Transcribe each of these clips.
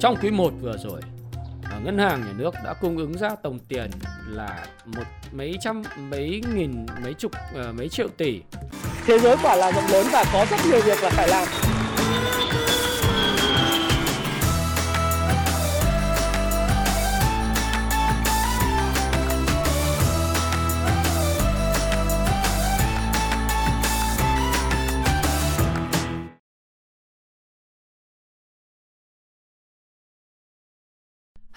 Trong quý 1 vừa rồi, à, ngân hàng nhà nước đã cung ứng ra tổng tiền là một mấy trăm mấy nghìn mấy chục à, mấy triệu tỷ. Thế giới quả là rộng lớn và có rất nhiều việc là phải làm.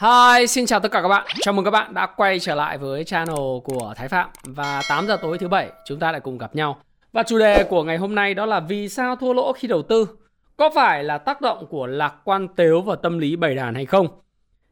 Hi, xin chào tất cả các bạn. Chào mừng các bạn đã quay trở lại với channel của Thái Phạm và 8 giờ tối thứ bảy chúng ta lại cùng gặp nhau. Và chủ đề của ngày hôm nay đó là vì sao thua lỗ khi đầu tư? Có phải là tác động của lạc quan tếu và tâm lý bầy đàn hay không?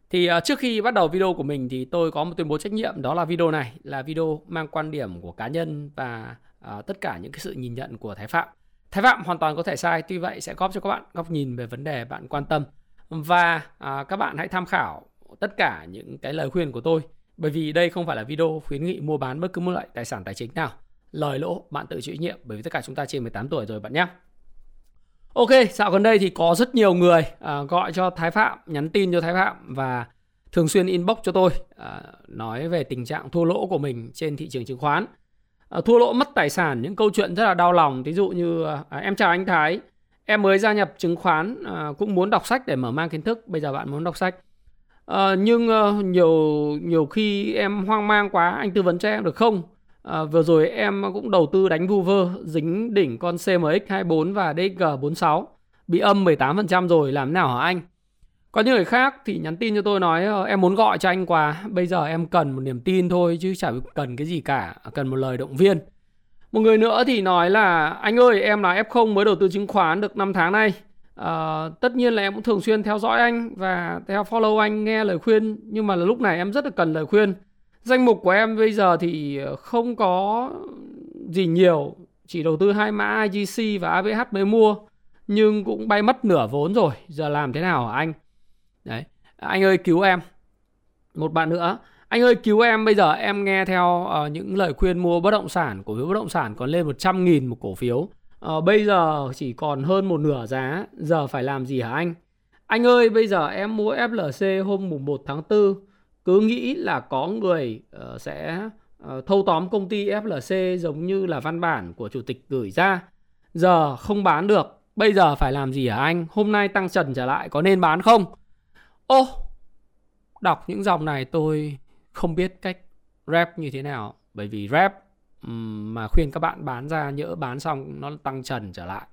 Thì uh, trước khi bắt đầu video của mình thì tôi có một tuyên bố trách nhiệm đó là video này là video mang quan điểm của cá nhân và uh, tất cả những cái sự nhìn nhận của Thái Phạm. Thái Phạm hoàn toàn có thể sai, tuy vậy sẽ góp cho các bạn góc nhìn về vấn đề bạn quan tâm và uh, các bạn hãy tham khảo tất cả những cái lời khuyên của tôi bởi vì đây không phải là video khuyến nghị mua bán bất cứ một loại tài sản tài chính nào lời lỗ bạn tự chịu nhiệm bởi vì tất cả chúng ta trên 18 tuổi rồi bạn nhé Ok, dạo gần đây thì có rất nhiều người à, gọi cho Thái Phạm, nhắn tin cho Thái Phạm và thường xuyên inbox cho tôi à, nói về tình trạng thua lỗ của mình trên thị trường chứng khoán. À, thua lỗ mất tài sản, những câu chuyện rất là đau lòng. Ví dụ như à, à, em chào anh Thái, em mới gia nhập chứng khoán à, cũng muốn đọc sách để mở mang kiến thức. Bây giờ bạn muốn đọc sách À, nhưng uh, nhiều nhiều khi em hoang mang quá anh tư vấn cho em được không? À, vừa rồi em cũng đầu tư đánh vu vơ dính đỉnh con CMX24 và DG46 bị âm 18% rồi làm nào hả anh? Có những người khác thì nhắn tin cho tôi nói em muốn gọi cho anh quà bây giờ em cần một niềm tin thôi chứ chả cần cái gì cả, cần một lời động viên. Một người nữa thì nói là anh ơi em là F0 mới đầu tư chứng khoán được 5 tháng nay Uh, tất nhiên là em cũng thường xuyên theo dõi anh và theo follow anh nghe lời khuyên nhưng mà là lúc này em rất là cần lời khuyên. Danh mục của em bây giờ thì ờ, không có gì nhiều chỉ đầu tư hai mã IGC và AVH mới mua nhưng cũng bay mất nửa vốn rồi. Giờ làm thế nào hả anh? Đấy anh ơi cứu em. Một bạn nữa. Anh ơi cứu em. Bây giờ em nghe theo uh, những lời khuyên mua bất động sản cổ phiếu bất động sản còn lên 100 nghìn một cổ phiếu à, bây giờ chỉ còn hơn một nửa giá giờ phải làm gì hả anh? Anh ơi bây giờ em mua FLC hôm mùng 1 tháng 4 cứ nghĩ là có người uh, sẽ uh, thâu tóm công ty FLC giống như là văn bản của chủ tịch gửi ra. Giờ không bán được bây giờ phải làm gì hả anh? Hôm nay tăng trần trở lại có nên bán không? Ô đọc những dòng này tôi không biết cách rap như thế nào bởi vì rap mà khuyên các bạn bán ra nhỡ bán xong nó tăng trần trở lại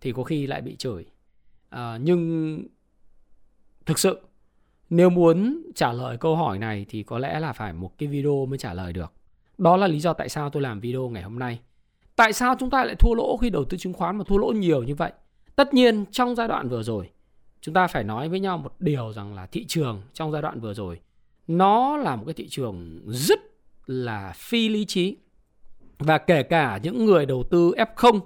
thì có khi lại bị chửi. À, nhưng thực sự nếu muốn trả lời câu hỏi này thì có lẽ là phải một cái video mới trả lời được. Đó là lý do tại sao tôi làm video ngày hôm nay. Tại sao chúng ta lại thua lỗ khi đầu tư chứng khoán mà thua lỗ nhiều như vậy? Tất nhiên trong giai đoạn vừa rồi chúng ta phải nói với nhau một điều rằng là thị trường trong giai đoạn vừa rồi nó là một cái thị trường rất là phi lý trí và kể cả những người đầu tư F0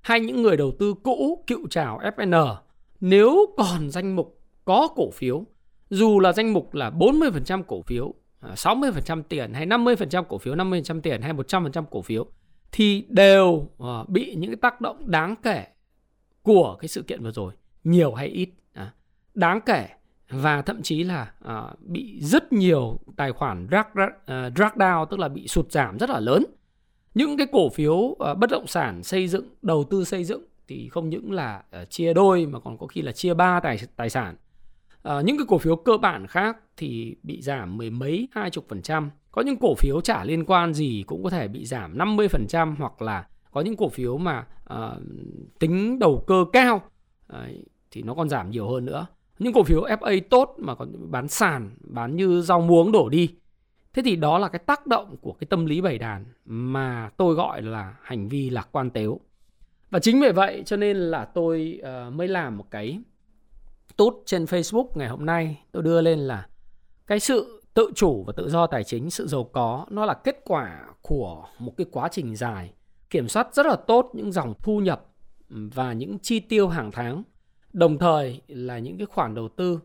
hay những người đầu tư cũ cựu trào FN nếu còn danh mục có cổ phiếu dù là danh mục là 40% cổ phiếu à, 60% tiền hay 50% cổ phiếu 50% tiền hay 100% cổ phiếu thì đều à, bị những cái tác động đáng kể của cái sự kiện vừa rồi nhiều hay ít à. đáng kể và thậm chí là bị rất nhiều tài khoản drag, drag down tức là bị sụt giảm rất là lớn những cái cổ phiếu ờ, bất động sản xây dựng đầu tư xây dựng thì không những là ờ, chia đôi mà còn có khi là chia ba tài tài sản. Ờ, những cái cổ phiếu cơ bản khác thì bị giảm mười mấy hai chục phần trăm. Có những cổ phiếu chả liên quan gì cũng có thể bị giảm 50 phần trăm hoặc là có những cổ phiếu mà uh, tính đầu cơ cao uh, thì nó còn giảm nhiều hơn nữa. Những cổ phiếu FA tốt mà còn bán sàn bán như rau muống đổ đi Thế thì đó là cái tác động của cái tâm lý bầy đàn mà tôi gọi là hành vi lạc quan tếu. Và chính vì vậy cho nên là tôi uh, mới làm một cái tốt trên Facebook ngày hôm nay. Tôi đưa lên là cái sự tự chủ và tự do tài chính, sự giàu có nó là kết quả của một cái quá trình dài kiểm soát rất là tốt những dòng thu nhập và những chi tiêu hàng tháng. Đồng thời là những cái khoản đầu tư.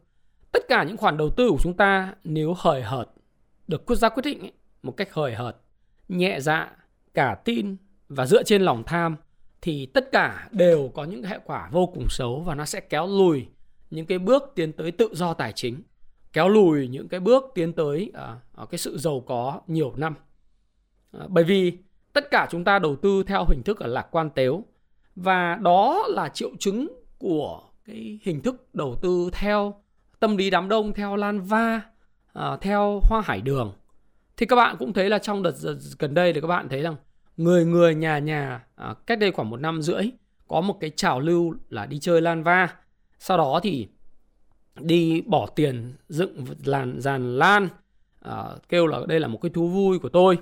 Tất cả những khoản đầu tư của chúng ta nếu hời hợt được quốc gia quyết định ấy, một cách hời hợt, nhẹ dạ, cả tin và dựa trên lòng tham thì tất cả đều có những hệ quả vô cùng xấu và nó sẽ kéo lùi những cái bước tiến tới tự do tài chính kéo lùi những cái bước tiến tới à, à cái sự giàu có nhiều năm. À, bởi vì tất cả chúng ta đầu tư theo hình thức là lạc quan tếu và đó là triệu chứng của cái hình thức đầu tư theo tâm lý đám đông theo lan va à, theo hoa hải đường. Thì các bạn cũng thấy là trong đợt gần đây thì các bạn thấy rằng người người nhà nhà à, cách đây khoảng một năm rưỡi có một cái trào lưu là đi chơi lan va. Sau đó thì đi bỏ tiền dựng làn dàn lan à, kêu là đây là một cái thú vui của tôi.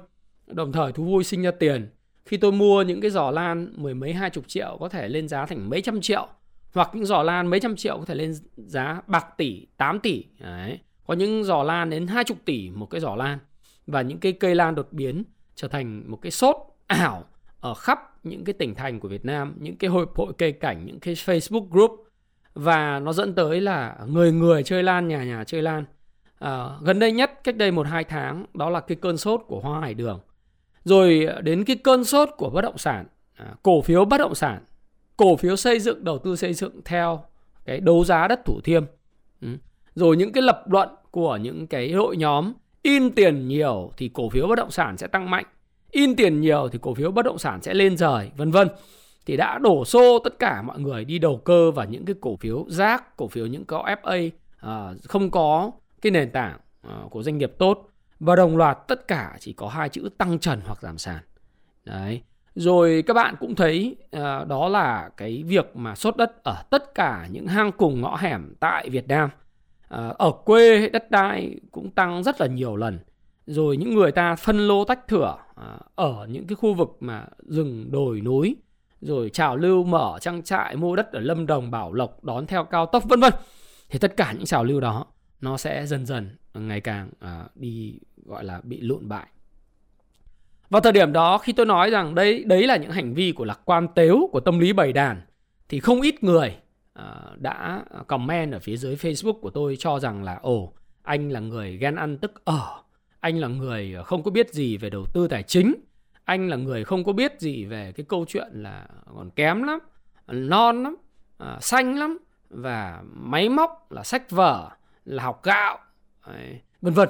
Đồng thời thú vui sinh ra tiền. Khi tôi mua những cái giỏ lan mười mấy hai chục triệu có thể lên giá thành mấy trăm triệu hoặc những giỏ lan mấy trăm triệu có thể lên giá bạc tỷ 8 tỷ Đấy có những giỏ lan đến hai chục tỷ một cái giỏ lan và những cái cây lan đột biến trở thành một cái sốt ảo ở khắp những cái tỉnh thành của Việt Nam, những cái hội hội cây cảnh, những cái Facebook group và nó dẫn tới là người người chơi lan, nhà nhà chơi lan. À, gần đây nhất cách đây một hai tháng đó là cái cơn sốt của hoa hải đường. Rồi đến cái cơn sốt của bất động sản, à, cổ phiếu bất động sản, cổ phiếu xây dựng, đầu tư xây dựng theo cái đấu giá đất Thủ Thiêm. Ừ. Rồi những cái lập luận của những cái hội nhóm in tiền nhiều thì cổ phiếu bất động sản sẽ tăng mạnh in tiền nhiều thì cổ phiếu bất động sản sẽ lên rời vân vân. Thì đã đổ xô tất cả mọi người đi đầu cơ vào những cái cổ phiếu rác cổ phiếu những có FA à, không có cái nền tảng à, của doanh nghiệp tốt. Và đồng loạt tất cả chỉ có hai chữ tăng trần hoặc giảm sàn. Đấy. Rồi các bạn cũng thấy à, đó là cái việc mà sốt đất ở tất cả những hang cùng ngõ hẻm tại Việt Nam. Ờ, ở quê đất đai cũng tăng rất là nhiều lần. Rồi những người ta phân lô tách thửa ờ, ở những cái khu vực mà rừng đồi núi, rồi trào lưu mở trang trại, mua đất ở Lâm Đồng, Bảo Lộc, đón theo cao tốc, vân vân. Thì tất cả những trào lưu đó, nó sẽ dần dần ờ, ngày càng đi, gọi là, bị lụn bại. Vào thời điểm đó, khi tôi nói rằng đấy đấy là những hành vi của lạc quan tếu của tâm lý bầy đàn, thì không ít người Ờ, đã comment ở phía dưới Facebook của tôi cho rằng là ồ anh là người ghen ăn tức ở anh là người không có biết gì về đầu tư tài chính anh là người không có biết gì về cái câu chuyện là còn kém lắm non lắm à, xanh lắm và máy móc là sách vở là học gạo vân vân.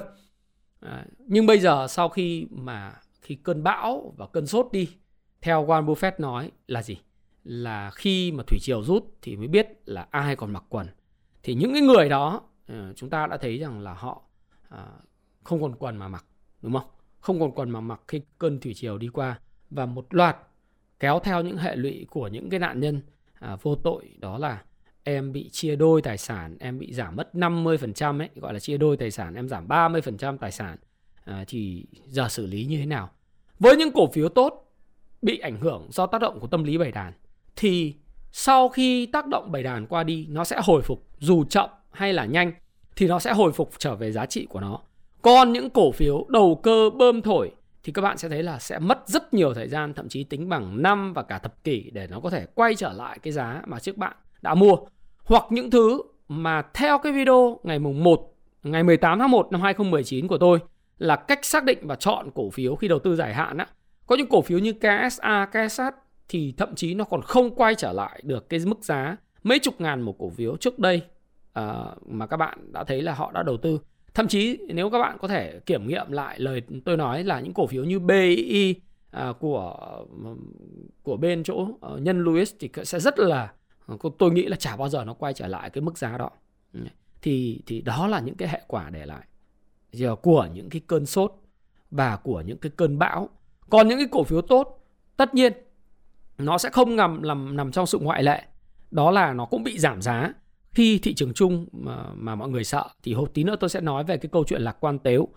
À, nhưng bây giờ sau khi mà khi cơn bão và cơn sốt đi theo Warren Buffett nói là gì? Là khi mà thủy triều rút thì mới biết là ai còn mặc quần. Thì những cái người đó ờ, chúng ta đã thấy rằng là họ ờ, không còn quần mà mặc đúng không? Không còn quần mà mặc khi cơn thủy triều đi qua. Và một loạt kéo theo những hệ lụy của những cái nạn nhân à, vô tội đó là em bị chia đôi tài sản em bị giảm mất 50% ấy gọi là chia đôi tài sản em giảm 30% tài sản à, thì giờ xử lý như thế nào? Với những cổ phiếu tốt bị ảnh hưởng do tác động của tâm lý bầy đàn thì sau khi tác động bảy đàn qua đi nó sẽ hồi phục dù chậm hay là nhanh thì nó sẽ hồi phục trở về giá trị của nó còn những cổ phiếu đầu cơ bơm thổi thì các bạn sẽ thấy là sẽ mất rất nhiều thời gian thậm chí tính bằng năm và cả thập kỷ để nó có thể quay trở lại cái giá mà trước bạn đã mua. Hoặc những thứ mà theo cái video ngày mùng 1 ngày 18 tháng 1 năm 2019 của tôi là cách xác định và chọn cổ phiếu khi đầu tư dài hạn á. Có những cổ phiếu như KSA, KSH thì thậm chí nó còn không quay trở lại được cái mức giá mấy chục ngàn một cổ phiếu trước đây à, mà các bạn đã thấy là họ đã đầu tư. Thậm chí nếu các bạn có thể kiểm nghiệm lại lời tôi nói là những cổ phiếu như BI à, của của bên chỗ uh, nhân Lewis thì sẽ rất là tôi nghĩ là chả bao giờ nó quay trở lại cái mức giá đó. Ừ, thì thì đó là những cái hệ quả để lại giờ của những cái cơn sốt và của những cái cơn bão. Còn những cái cổ phiếu tốt tất nhiên nó sẽ không nằm nằm nằm trong sự ngoại lệ. Đó là nó cũng bị giảm giá. Khi thị trường chung mà, mà mọi người sợ thì hộp tí nữa tôi sẽ nói về cái câu chuyện lạc quan tếu.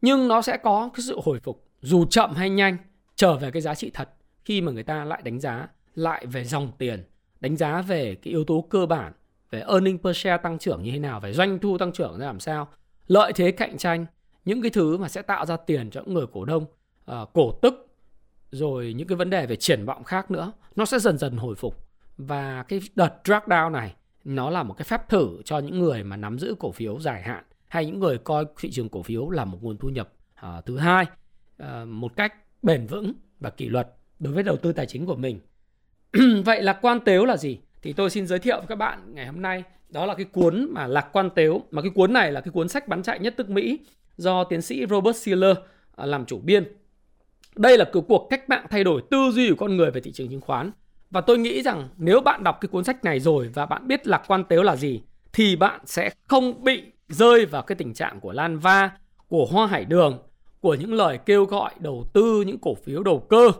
Nhưng nó sẽ có cái sự hồi phục dù chậm hay nhanh trở về cái giá trị thật khi mà người ta lại đánh giá lại về dòng tiền đánh giá về cái yếu tố cơ bản về earning per share tăng trưởng như thế nào về doanh thu tăng trưởng ra làm sao lợi thế cạnh tranh những cái thứ mà sẽ tạo ra tiền cho những người cổ đông uh, cổ tức rồi những cái vấn đề về triển vọng khác nữa nó sẽ dần dần hồi phục. Và cái đợt drag down này nó là một cái phép thử cho những người mà nắm giữ cổ phiếu dài hạn hay những người coi thị trường cổ phiếu là một nguồn thu nhập uh, thứ hai uh, một cách bền vững và kỷ luật đối với đầu tư tài chính của mình. Vậy lạc quan tếu là gì? Thì tôi xin giới thiệu với các bạn ngày hôm nay đó là cái cuốn mà lạc quan tếu mà cái cuốn này là cái cuốn sách bán chạy nhất nước Mỹ do tiến sĩ Robert Siller à, làm chủ biên đây là cuộc cách mạng thay đổi tư duy của con người về thị trường chứng khoán và tôi nghĩ rằng nếu bạn đọc cái cuốn sách này rồi và bạn biết lạc quan tếu là gì thì bạn sẽ không bị rơi vào cái tình trạng của Lan Va, của Hoa Hải Đường, của những lời kêu gọi đầu tư những cổ phiếu đầu cơ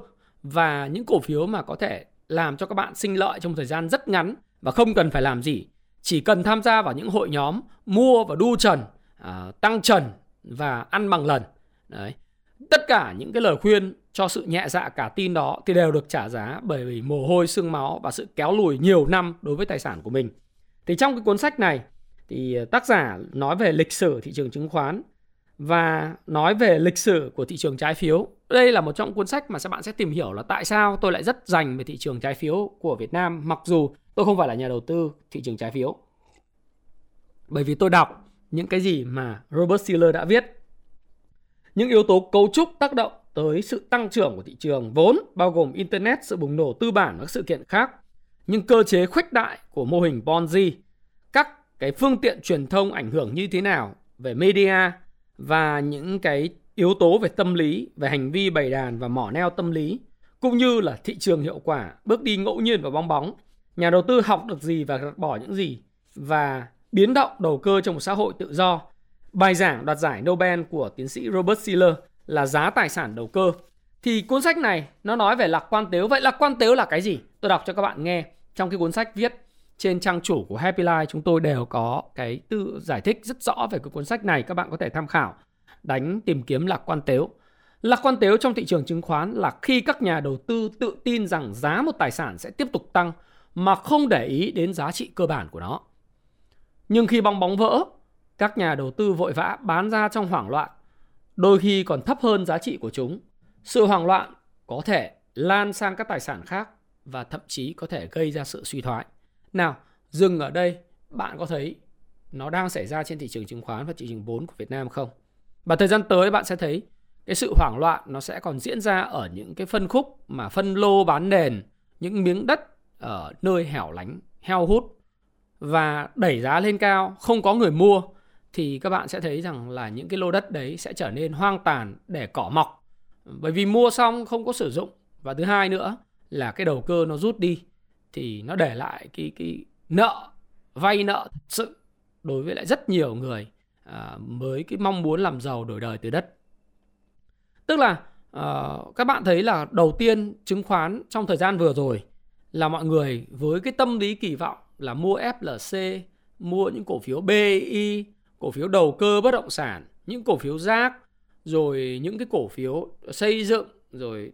và những cổ phiếu mà có thể làm cho các bạn sinh lợi trong thời gian rất ngắn và không cần phải làm gì. Chỉ cần tham gia vào những hội nhóm mua và đu trần, à, tăng trần và ăn bằng lần. Đấy. Tất cả những cái lời khuyên cho sự nhẹ dạ cả tin đó thì đều được trả giá bởi vì mồ hôi, xương máu và sự kéo lùi nhiều năm đối với tài sản của mình. Thì trong cái cuốn sách này thì ờ, tác giả nói về lịch sử thị trường chứng khoán và nói về lịch sử của thị trường trái phiếu. Đây là một trong cuốn sách mà các bạn sẽ tìm hiểu là tại sao tôi lại rất dành về thị trường trái phiếu của Việt Nam mặc dù tôi không phải là nhà đầu tư thị trường trái phiếu. Bởi vì tôi đọc những cái gì mà Robert Shiller đã viết. Những yếu tố cấu trúc tác động tới sự tăng trưởng của thị trường vốn bao gồm internet, sự bùng nổ tư bản và các sự kiện khác. Nhưng cơ chế khuếch đại của mô hình Ponzi, các cái phương tiện truyền thông ảnh hưởng như thế nào về media và những cái yếu tố về tâm lý, về hành vi bày đàn và mỏ neo tâm lý cũng như là thị trường hiệu quả, bước đi ngẫu nhiên và bong bóng. Nhà đầu tư học được gì và gạt bỏ những gì và biến động đầu cơ trong một xã hội tự do. Bài giảng đoạt giải Nobel của tiến sĩ Robert Shiller là giá tài sản đầu cơ. Thì cuốn sách này nó nói về lạc quan tếu. Vậy lạc quan tếu là cái gì? Tôi đọc cho các bạn nghe. Trong cái cuốn sách viết trên trang chủ của Happy Life chúng tôi đều có cái tự giải thích rất rõ về cái cuốn sách này. Các bạn có thể tham khảo. Đánh tìm kiếm lạc quan tếu. Lạc quan tếu trong thị trường chứng khoán là khi các nhà đầu tư tự tin rằng giá một tài sản sẽ tiếp tục tăng mà không để ý đến giá trị cơ bản của nó. Nhưng khi bong bóng vỡ, các nhà đầu tư vội vã bán ra trong hoảng loạn đôi khi còn thấp hơn giá trị của chúng. Sự hoảng loạn có thể lan sang các tài sản khác và thậm chí có thể gây ra sự suy thoái. Nào, dừng ở đây, bạn có thấy nó đang xảy ra trên thị trường chứng khoán và thị trường vốn của Việt Nam không? Và thời gian tới bạn sẽ thấy cái sự hoảng loạn nó sẽ còn diễn ra ở những cái phân khúc mà phân lô bán nền, những miếng đất ở nơi hẻo lánh, heo hút và đẩy giá lên cao, không có người mua thì các bạn sẽ thấy rằng là những cái lô đất đấy sẽ trở nên hoang tàn để cỏ mọc. Bởi vì mua xong không có sử dụng. Và thứ hai nữa là cái đầu cơ nó rút đi thì nó để lại cái cái nợ vay nợ thật sự đối với lại rất nhiều người à, mới cái mong muốn làm giàu đổi đời từ đất. Tức là à, các bạn thấy là đầu tiên chứng khoán trong thời gian vừa rồi là mọi người với cái tâm lý kỳ vọng là mua FLC mua những cổ phiếu BI cổ phiếu đầu cơ bất động sản, những cổ phiếu rác, rồi những cái cổ phiếu xây dựng, rồi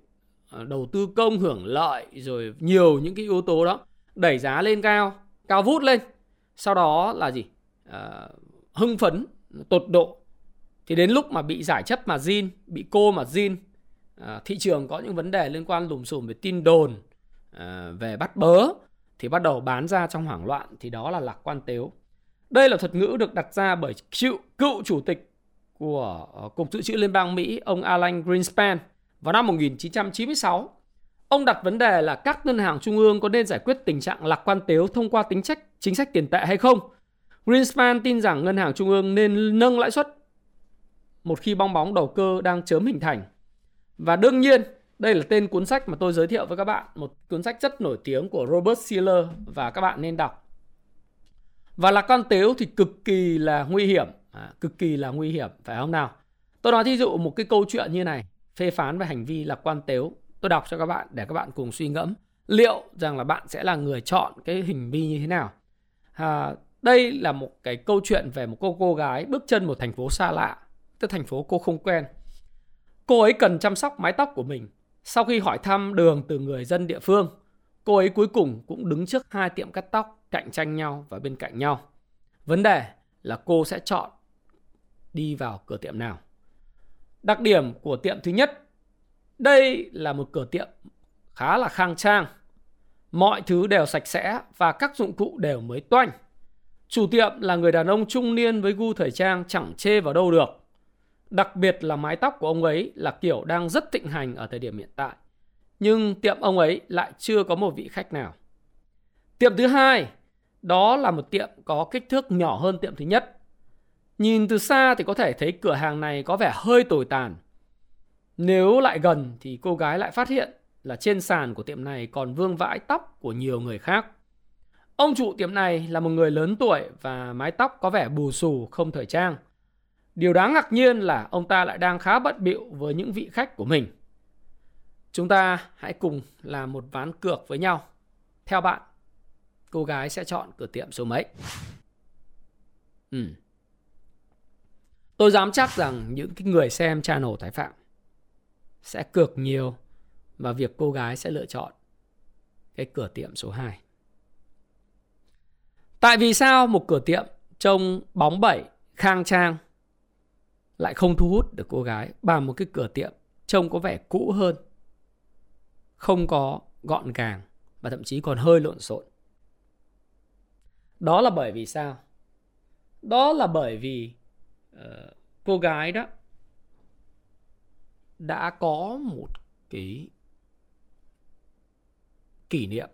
ờ, đầu tư công hưởng lợi, rồi nhiều những cái yếu tố đó đẩy giá lên cao, cao vút lên. Sau đó là gì? À, hưng phấn, tột độ. Thì đến lúc mà bị giải chấp mà zin, bị cô mà zin, à, thị trường có những vấn đề liên quan lùm xùm về tin đồn, à, về bắt bớ, thì bắt đầu bán ra trong hoảng loạn thì đó là lạc quan tếu đây là thuật ngữ được đặt ra bởi cựu, cựu chủ tịch của ờ, Cục Dự trữ Liên bang Mỹ, ông Alan Greenspan vào năm 1996. Ông đặt vấn đề là các ngân hàng trung ương có nên giải quyết tình trạng lạc quan tếu thông qua tính sách chính sách tiền tệ hay không. Greenspan tin rằng ngân hàng trung ương nên nâng lãi suất một khi bong bóng đầu cơ đang chớm hình thành. Và đương nhiên, đây là tên cuốn sách mà tôi giới thiệu với các bạn, một cuốn sách rất nổi tiếng của Robert Shiller và các bạn nên đọc. Và là con tếu thì cực kỳ là nguy hiểm, à, cực kỳ là nguy hiểm, phải không nào? Tôi nói thí dụ một cái câu chuyện như này, phê phán về hành vi là quan tếu. Tôi đọc cho các bạn để các bạn cùng suy ngẫm liệu rằng là bạn sẽ là người chọn cái hình vi như thế nào. À, đây là một cái câu chuyện về một cô cô gái bước chân một thành phố xa lạ, tức thành phố cô không quen. Cô ấy cần chăm sóc mái tóc của mình. Sau khi hỏi thăm đường từ người dân địa phương, cô ấy cuối cùng cũng đứng trước hai tiệm cắt tóc cạnh tranh nhau và bên cạnh nhau. Vấn đề là cô sẽ chọn đi vào cửa tiệm nào. Đặc điểm của tiệm thứ nhất, đây là một cửa tiệm khá là khang trang. Mọi thứ đều sạch sẽ và các dụng cụ đều mới toanh. Chủ tiệm là người đàn ông trung niên với gu thời trang chẳng chê vào đâu được. Đặc biệt là mái tóc của ông ấy là kiểu đang rất thịnh hành ở thời điểm hiện tại. nhưng tiệm ông ấy lại chưa có một vị khách nào. Tiệm thứ hai, đó là một tiệm có kích thước nhỏ hơn tiệm thứ nhất. Nhìn từ xa thì có thể thấy cửa hàng này có vẻ hơi tồi tàn. Nếu lại gần thì cô gái lại phát hiện là trên sàn của tiệm này còn vương vãi tóc của nhiều người khác. Ông chủ tiệm này là một người lớn tuổi và mái tóc có vẻ bù xù không thời trang. Điều đáng ngạc nhiên là ông ta lại đang khá bận bịu với những vị khách của mình. Chúng ta hãy cùng làm một ván cược với nhau. Theo bạn, cô gái sẽ chọn cửa tiệm số mấy? Ừ. Tôi dám chắc rằng những cái người xem channel Thái Phạm sẽ cược nhiều và việc cô gái sẽ lựa chọn cái cửa tiệm số 2. Tại vì sao một cửa tiệm trông bóng bẩy, khang trang lại không thu hút được cô gái bằng một cái cửa tiệm trông có vẻ cũ hơn, không có gọn gàng và thậm chí còn hơi lộn xộn. Đó là bởi vì sao? Đó là bởi vì uh, cô gái đó đã có một cái kỷ niệm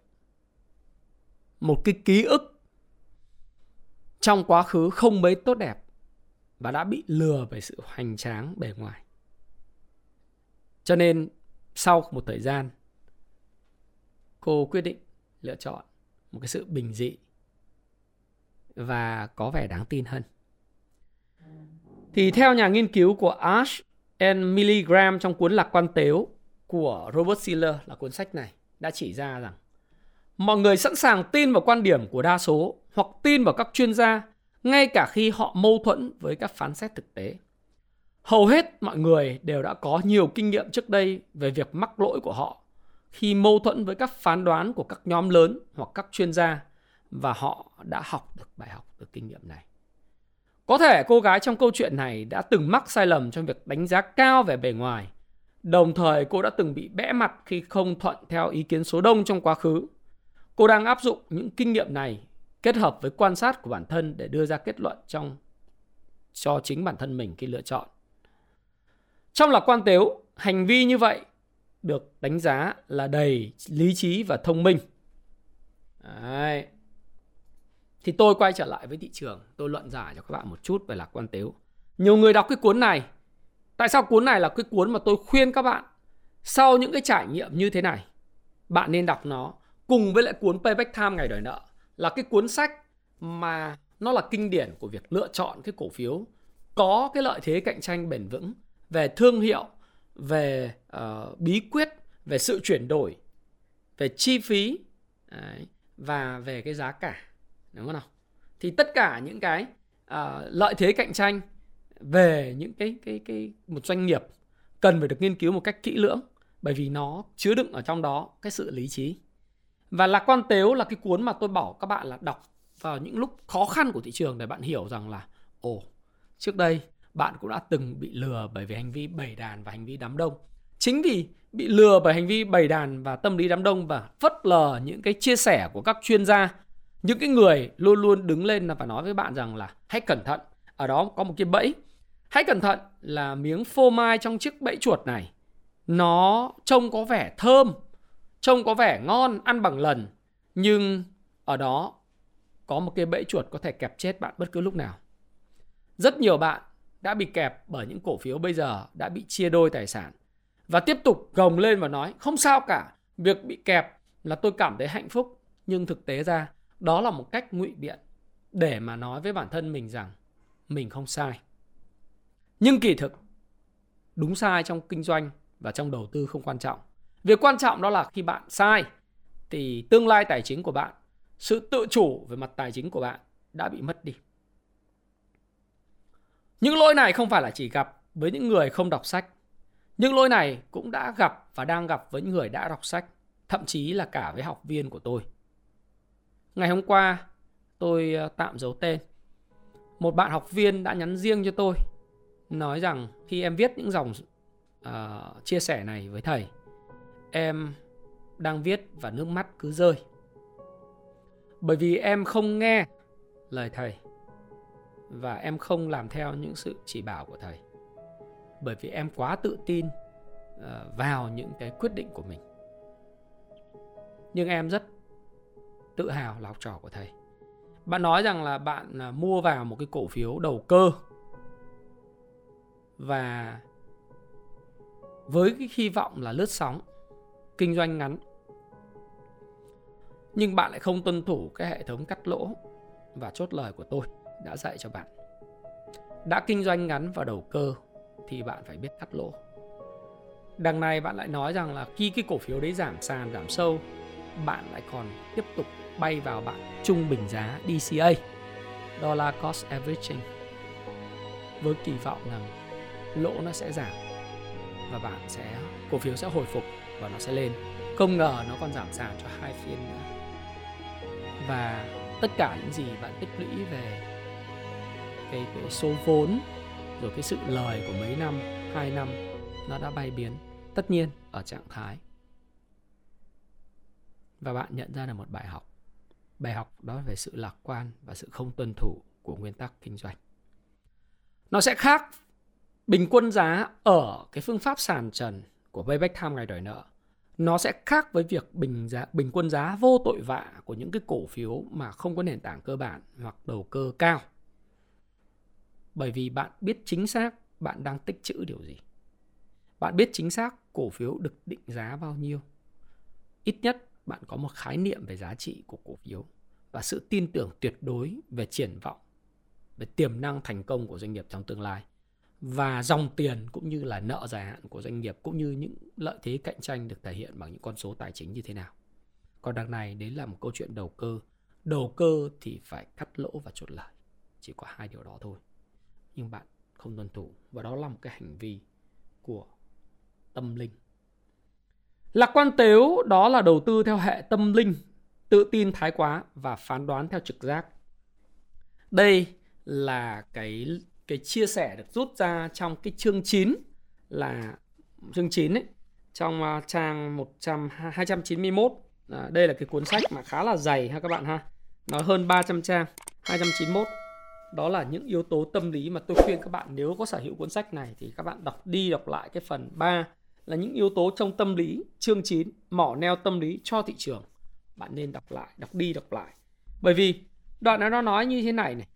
một cái ký ức trong quá khứ không mấy tốt đẹp và đã bị lừa về sự hoành tráng bề ngoài. Cho nên sau một thời gian cô quyết định lựa chọn một cái sự bình dị và có vẻ đáng tin hơn. Thì theo nhà nghiên cứu của Ash and Milligram trong cuốn Lạc quan tếu của Robert Siller là cuốn sách này, đã chỉ ra rằng mọi người sẵn sàng tin vào quan điểm của đa số hoặc tin vào các chuyên gia ngay cả khi họ mâu thuẫn với các phán xét thực tế. Hầu hết mọi người đều đã có nhiều kinh nghiệm trước đây về việc mắc lỗi của họ khi mâu thuẫn với các phán đoán của các nhóm lớn hoặc các chuyên gia và họ đã học được bài học từ kinh nghiệm này. Có thể cô gái trong câu chuyện này đã từng mắc sai lầm trong việc đánh giá cao về bề ngoài. Đồng thời cô đã từng bị bẽ mặt khi không thuận theo ý kiến số đông trong quá khứ. Cô đang áp dụng những kinh nghiệm này kết hợp với quan sát của bản thân để đưa ra kết luận trong cho chính bản thân mình khi lựa chọn. Trong lạc quan tếu, hành vi như vậy được đánh giá là đầy lý trí và thông minh. Đấy. Thì tôi quay trở lại với thị trường, tôi luận giải cho các bạn một chút về lạc quan tếu. Nhiều người đọc cái cuốn này. Tại sao cuốn này là cái cuốn mà tôi khuyên các bạn sau những cái trải nghiệm như thế này, bạn nên đọc nó cùng với lại cuốn Payback Time ngày đòi nợ là cái cuốn sách mà nó là kinh điển của việc lựa chọn cái cổ phiếu có cái lợi thế cạnh tranh bền vững về thương hiệu, về uh, bí quyết, về sự chuyển đổi, về chi phí đấy, và về cái giá cả đúng không nào? Thì tất cả những cái uh, lợi thế cạnh tranh về những cái cái cái một doanh nghiệp cần phải được nghiên cứu một cách kỹ lưỡng bởi vì nó chứa đựng ở trong đó cái sự lý trí và lạc quan tếu là cái cuốn mà tôi bảo các bạn là đọc vào những lúc khó khăn của thị trường để bạn hiểu rằng là ồ trước đây bạn cũng đã từng bị lừa bởi vì hành vi bầy đàn và hành vi đám đông chính vì bị lừa bởi hành vi bầy đàn và tâm lý đám đông và phất lờ những cái chia sẻ của các chuyên gia những cái người luôn luôn đứng lên và nói với bạn rằng là hãy cẩn thận. Ở đó có một cái bẫy. Hãy cẩn thận là miếng phô mai trong chiếc bẫy chuột này, nó trông có vẻ thơm, trông có vẻ ngon, ăn bằng lần. Nhưng ở đó có một cái bẫy chuột có thể kẹp chết bạn bất cứ lúc nào. Rất nhiều bạn đã bị kẹp bởi những cổ phiếu bây giờ đã bị chia đôi tài sản và tiếp tục gồng lên và nói, không sao cả, việc bị kẹp là tôi cảm thấy hạnh phúc. Nhưng thực tế ra đó là một cách ngụy biện để mà nói với bản thân mình rằng mình không sai nhưng kỳ thực đúng sai trong kinh doanh và trong đầu tư không quan trọng Việc quan trọng đó là khi bạn sai thì tương lai tài chính của bạn, sự tự chủ về mặt tài chính của bạn đã bị mất đi. Những lỗi này không phải là chỉ gặp với những người không đọc sách. Những lỗi này cũng đã gặp và đang gặp với những người đã đọc sách, thậm chí là cả với học viên của tôi. Ngày hôm qua, tôi ờ, tạm giấu tên. Một bạn học viên đã nhắn riêng cho tôi nói rằng khi em viết những dòng uh, chia sẻ này với thầy em đang viết và nước mắt cứ rơi. Bởi vì em không nghe lời thầy và em không làm theo những sự chỉ bảo của thầy. Bởi vì em quá tự tin ờ, vào những cái quyết định của mình. nhưng em rất tự hào là học trò của thầy. Bạn nói rằng là bạn à, mua vào một cái cổ phiếu đầu cơ. Và với cái hy vọng là lướt sóng, kinh doanh ngắn, nhưng bạn lại không tuân thủ cái hệ thống cắt lỗ và chốt lời của tôi đã dạy cho bạn. Đã kinh doanh ngắn và đầu cơ thì bạn phải biết cắt lỗ. Đằng này bạn lại nói rằng là khi cái cổ phiếu đấy giảm sàn, giảm sâu, bạn lại còn tiếp tục bay vào bạn trung bình giá DCA Dollar Cost Averaging. Với kỳ vọng rằng lỗ nó sẽ giảm và bạn sẽ cổ phiếu sẽ hồi phục và nó sẽ lên. Không ngờ nó còn giảm sàn cho hai phiên nữa. Và tất cả những gì bạn tích lũy về cái, cái số vốn rồi cái sự lời của mấy năm hai năm nó đã bay biến tất nhiên ở trạng thái. Và bạn nhận ra được một bài học bài học đó về sự lạc quan và sự không tuân thủ của nguyên tắc kinh doanh. Nó sẽ khác bình quân giá ở cái phương pháp sàn trần của payback time ngày đòi nợ. Nó sẽ khác với việc bình giá, bình quân giá vô tội vạ của những cái cổ phiếu mà không có nền tảng cơ bản hoặc đầu cơ cao. Bởi vì bạn biết chính xác bạn đang tích trữ điều gì. Bạn biết chính xác cổ phiếu được định giá bao nhiêu. Ít nhất bạn có một khái niệm về giá trị của cổ phiếu và sự tin tưởng tuyệt đối về triển vọng, về tiềm năng thành công của doanh nghiệp trong tương lai và dòng tiền cũng như là nợ dài hạn của doanh nghiệp cũng như những lợi thế cạnh tranh được thể hiện bằng những con số tài chính như thế nào. Còn đằng này, đấy là một câu chuyện đầu cơ. Đầu cơ thì phải cắt lỗ và chốt lời. Chỉ có hai điều đó thôi. Nhưng bạn không tuân thủ và đó là một cái hành vi của tâm linh. Lạc quan tếu đó là đầu tư theo hệ tâm linh, tự tin thái quá và phán đoán theo trực giác. Đây là cái cái chia sẻ được rút ra trong cái chương 9 là chương 9 ấy trong à, trang 100 291 à, đây là cái cuốn sách mà khá là dày ha các bạn ha. Nó hơn 300 trang 291 đó là những yếu tố tâm lý mà tôi khuyên các bạn nếu có sở hữu cuốn sách này thì các bạn đọc đi đọc lại cái phần 3 là những yếu tố trong tâm lý chương 9 mỏ neo tâm lý cho thị trường bạn nên đọc lại đọc đi đọc lại bởi vì đoạn này nó nói như thế này này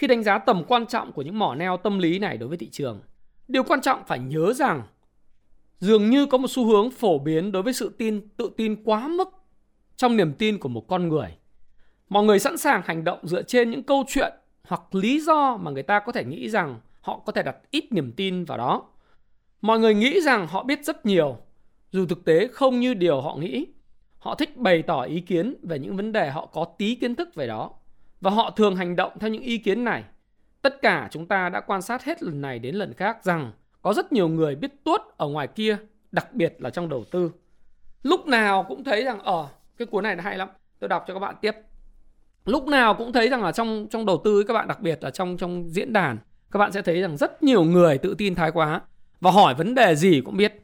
khi đánh giá tầm quan trọng của những mỏ neo tâm lý này đối với thị trường, điều quan trọng phải nhớ rằng dường như có một xu hướng phổ biến đối với sự tin tự tin quá mức trong niềm tin của một con người. Mọi người sẵn sàng hành động dựa trên những câu chuyện hoặc lý do mà người ta có thể nghĩ rằng họ có thể đặt ít niềm tin vào đó. Mọi người nghĩ rằng họ biết rất nhiều, dù thực tế không như điều họ nghĩ. Họ thích bày tỏ ý kiến về những vấn đề họ có tí kiến thức về đó và họ thường hành động theo những ý kiến này. Tất cả chúng ta đã quan sát hết lần này đến lần khác rằng có rất nhiều người biết tuốt ở ngoài kia, đặc biệt là trong đầu tư. Lúc nào cũng thấy rằng ở ờ, cái cuốn này hay lắm. Tôi đọc cho các bạn tiếp. Lúc nào cũng thấy rằng là trong trong đầu tư các bạn đặc biệt là trong trong diễn đàn các bạn sẽ thấy rằng rất nhiều người tự tin thái quá và hỏi vấn đề gì cũng biết.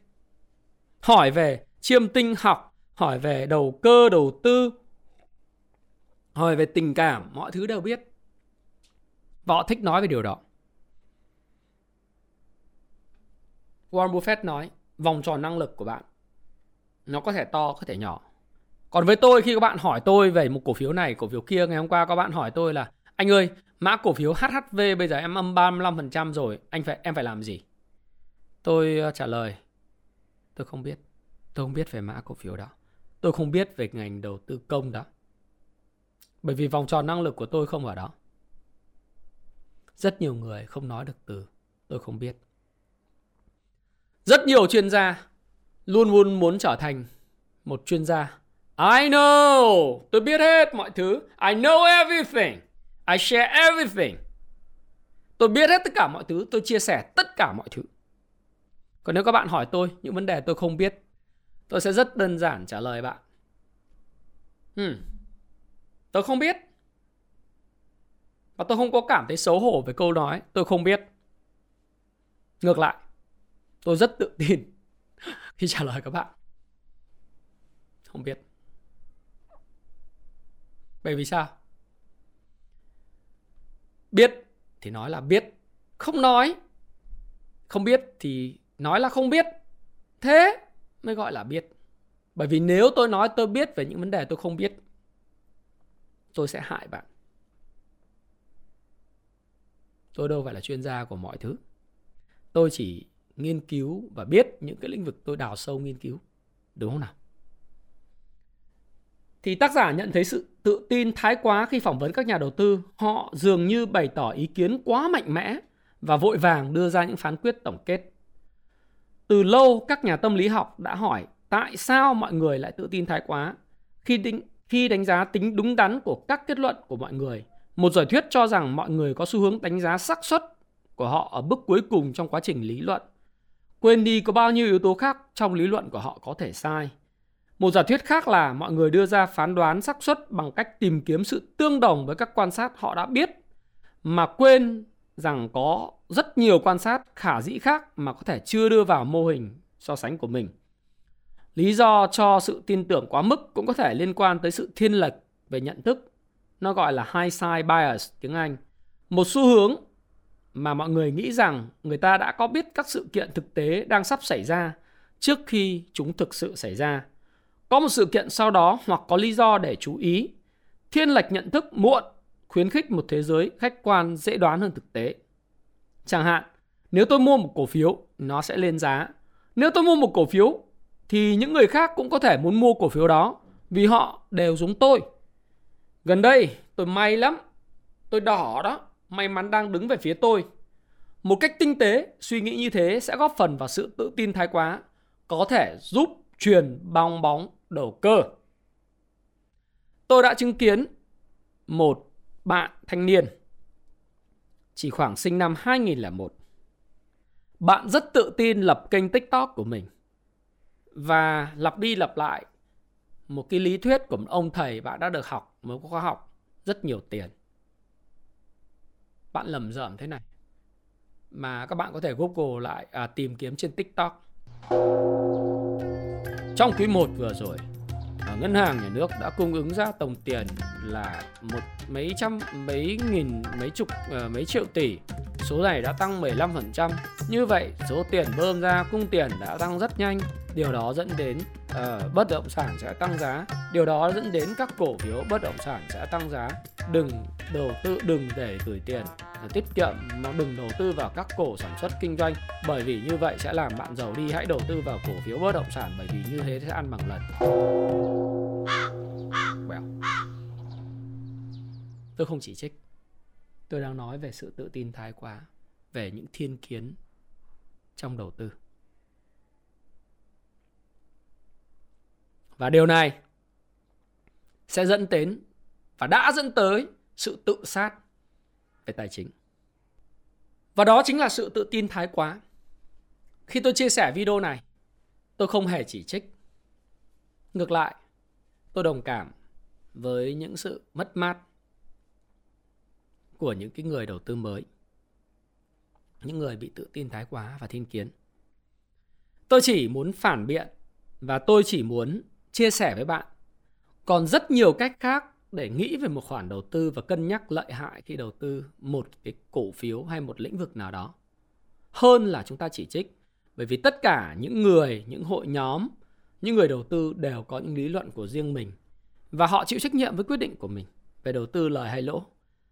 Hỏi về chiêm tinh học, hỏi về đầu cơ đầu tư, hỏi về tình cảm mọi thứ đều biết. Và họ thích nói về điều đó. Warren Buffett nói vòng tròn năng lực của bạn nó có thể to có thể nhỏ. Còn với tôi khi các bạn hỏi tôi về một cổ phiếu này cổ phiếu kia ngày hôm qua các bạn hỏi tôi là anh ơi mã cổ phiếu HHV bây giờ em âm 35% rồi anh phải em phải làm gì? Tôi ờ, trả lời tôi không biết tôi không biết về mã cổ phiếu đó tôi không biết về ngành đầu tư công đó bởi vì vòng tròn năng lực của tôi không ở đó. Rất nhiều người không nói được từ tôi không biết. Rất nhiều chuyên gia luôn luôn muốn trở thành một chuyên gia. I know, tôi biết hết mọi thứ. I know everything. I share everything. Tôi biết hết tất cả mọi thứ, tôi chia sẻ tất cả mọi thứ. Còn nếu các bạn hỏi tôi những vấn đề tôi không biết, tôi sẽ rất đơn giản trả lời bạn. Hmm, Tôi không biết. Và tôi không có cảm thấy xấu hổ với câu nói tôi không biết. Ngược lại, tôi rất tự tin khi trả lời các bạn. Không biết. Bởi vì sao? Biết thì nói là biết, không nói. Không biết thì nói là không biết. Thế mới gọi là biết. Bởi vì nếu tôi nói tôi biết về những vấn đề tôi không biết, tôi sẽ hại bạn. Tôi đâu phải là chuyên gia của mọi thứ. Tôi chỉ nghiên cứu và biết những cái lĩnh vực tôi đào sâu nghiên cứu. Đúng không nào? Thì tác giả nhận thấy sự tự tin thái quá khi phỏng vấn các nhà đầu tư. Họ dường như bày tỏ ý kiến quá mạnh mẽ và vội vàng đưa ra những phán quyết tổng kết. Từ lâu các nhà tâm lý học đã hỏi tại sao mọi người lại tự tin thái quá khi định, khi đánh giá tính đúng đắn của các kết luận của mọi người. Một giả thuyết cho rằng mọi người có xu hướng đánh giá xác suất của họ ở bước cuối cùng trong quá trình lý luận. Quên đi có bao nhiêu yếu tố khác trong lý luận của họ có thể sai. Một giả thuyết khác là mọi người đưa ra phán đoán xác suất bằng cách tìm kiếm sự tương đồng với các quan sát họ đã biết mà quên rằng có rất nhiều quan sát khả dĩ khác mà có thể chưa đưa vào mô hình so sánh của mình. Lý do cho sự tin tưởng quá mức cũng có thể liên quan tới sự thiên lệch về nhận thức. Nó gọi là hindsight bias tiếng Anh. Một xu hướng mà mọi người nghĩ rằng người ta đã có biết các sự kiện thực tế đang sắp xảy ra trước khi chúng thực sự xảy ra. Có một sự kiện sau đó hoặc có lý do để chú ý. Thiên lệch nhận thức muộn khuyến khích một thế giới khách quan dễ đoán hơn thực tế. Chẳng hạn, nếu tôi mua một cổ phiếu, nó sẽ lên giá. Nếu tôi mua một cổ phiếu, thì những người khác cũng có thể muốn mua cổ phiếu đó vì họ đều giống tôi. Gần đây, tôi may lắm. Tôi đỏ đó, may mắn đang đứng về phía tôi. Một cách tinh tế, suy nghĩ như thế sẽ góp phần vào sự tự tin thái quá, có thể giúp truyền bong bóng đầu cơ. Tôi đã chứng kiến một bạn thanh niên chỉ khoảng sinh năm 2001. Bạn rất tự tin lập kênh TikTok của mình và lặp đi lặp lại một cái lý thuyết của một ông thầy bạn đã được học mới có khóa học rất nhiều tiền. Bạn lầm rởm thế này mà các bạn có thể Google lại à, tìm kiếm trên TikTok. Trong quý 1 vừa rồi, Ờ, ngân hàng nhà nước đã cung ứng ra tổng tiền là một mấy trăm, mấy nghìn, mấy chục ờ, mấy triệu tỷ. Số này đã tăng 15% như vậy, số tiền bơm ra cung tiền đã tăng rất nhanh. Điều đó dẫn đến uh, bất động sản sẽ tăng giá. Điều đó dẫn đến các cổ phiếu bất động sản sẽ tăng giá. Đừng đầu tư đừng để gửi tiền à, tiết kiệm mà đừng đầu tư vào các cổ sản xuất kinh doanh. Bởi vì như vậy sẽ làm bạn giàu đi. Hãy đầu tư vào cổ phiếu bất động sản bởi vì như thế sẽ ăn bằng lần. Well. tôi không chỉ trích. Tôi đang nói về sự tự tin thái quá về những thiên kiến trong đầu tư. Và điều này sẽ dẫn đến và đã dẫn tới sự tự sát về tài chính. Và đó chính là sự tự tin thái quá. Khi tôi chia sẻ video này, tôi không hề chỉ trích. Ngược lại, tôi đồng cảm với những sự mất mát của những cái người đầu tư mới. Những người bị tự tin thái quá và thiên kiến. Tôi chỉ muốn phản biện và tôi chỉ muốn chia sẻ với bạn. Còn rất nhiều cách khác để nghĩ về một khoản đầu tư và cân nhắc lợi hại khi đầu tư một cái cổ phiếu hay một lĩnh vực nào đó. Hơn là chúng ta chỉ trích, bởi vì tất cả những người, những hội nhóm, những người đầu tư đều có những lý luận của riêng mình và họ chịu trách nhiệm với quyết định của mình về đầu tư lời hay lỗ.